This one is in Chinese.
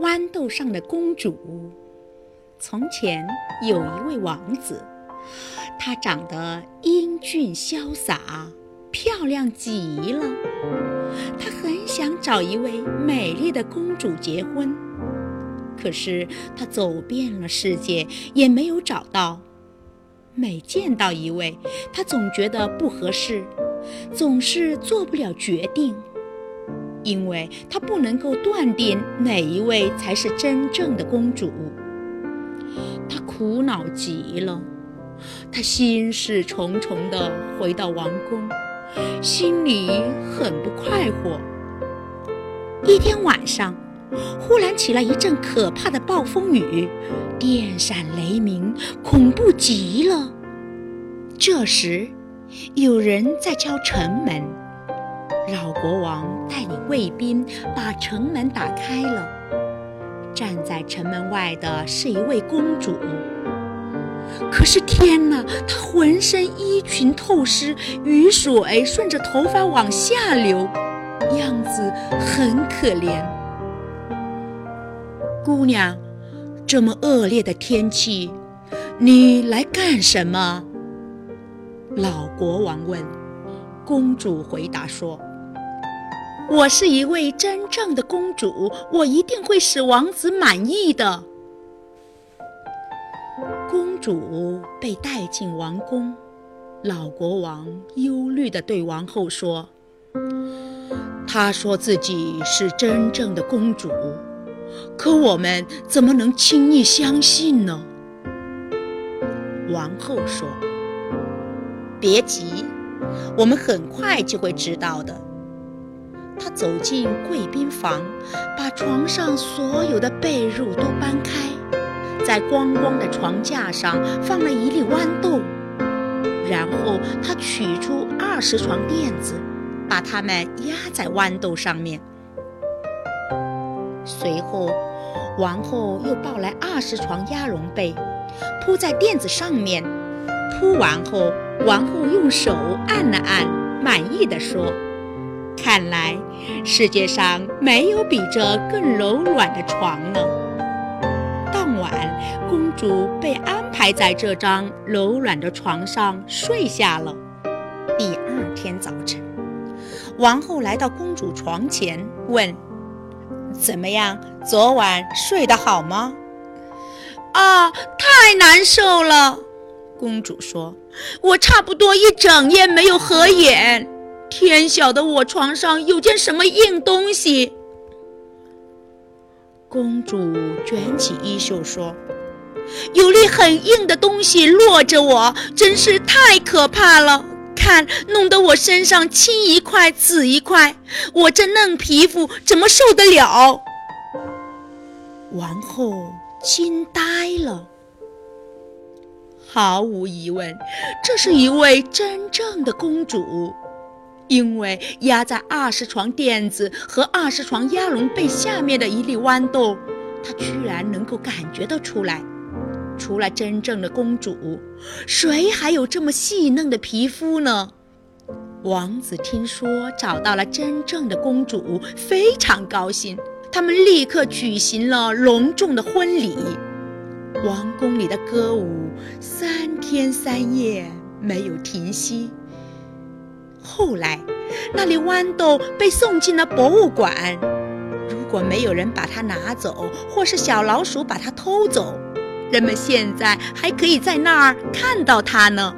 豌豆上的公主。从前有一位王子，他长得英俊潇洒，漂亮极了。他很想找一位美丽的公主结婚，可是他走遍了世界，也没有找到。每见到一位，他总觉得不合适，总是做不了决定，因为他不能够断定哪一位才是真正的公主。他苦恼极了，他心事重重地回到王宫，心里很不快活。一天晚上，忽然起了一阵可怕的暴风雨，电闪雷鸣，恐怖极了。这时，有人在敲城门，老国王带领卫兵把城门打开了。站在城门外的是一位公主，可是天哪，她浑身衣裙透湿，雨水顺着头发往下流，样子很可怜。姑娘，这么恶劣的天气，你来干什么？老国王问。公主回答说。我是一位真正的公主，我一定会使王子满意的。公主被带进王宫，老国王忧虑地对王后说：“她说自己是真正的公主，可我们怎么能轻易相信呢？”王后说：“别急，我们很快就会知道的。”他走进贵宾房，把床上所有的被褥都搬开，在光光的床架上放了一粒豌豆，然后他取出二十床垫子，把它们压在豌豆上面。随后，王后又抱来二十床鸭绒被，铺在垫子上面。铺完后，王后用手按了按，满意的说。看来世界上没有比这更柔软的床了。当晚，公主被安排在这张柔软的床上睡下了。第二天早晨，王后来到公主床前，问：“怎么样？昨晚睡得好吗？”“啊，太难受了。”公主说，“我差不多一整夜没有合眼。”天晓得我床上有件什么硬东西。公主卷起衣袖说：“有粒很硬的东西落着我，真是太可怕了！看，弄得我身上青一块紫一块，我这嫩皮肤怎么受得了？”王后惊呆了。毫无疑问，这是一位真正的公主。因为压在二十床垫子和二十床鸭绒被下面的一粒豌豆，她居然能够感觉得出来。除了真正的公主，谁还有这么细嫩的皮肤呢？王子听说找到了真正的公主，非常高兴。他们立刻举行了隆重的婚礼。王宫里的歌舞三天三夜没有停息。后来，那粒豌豆被送进了博物馆。如果没有人把它拿走，或是小老鼠把它偷走，人们现在还可以在那儿看到它呢。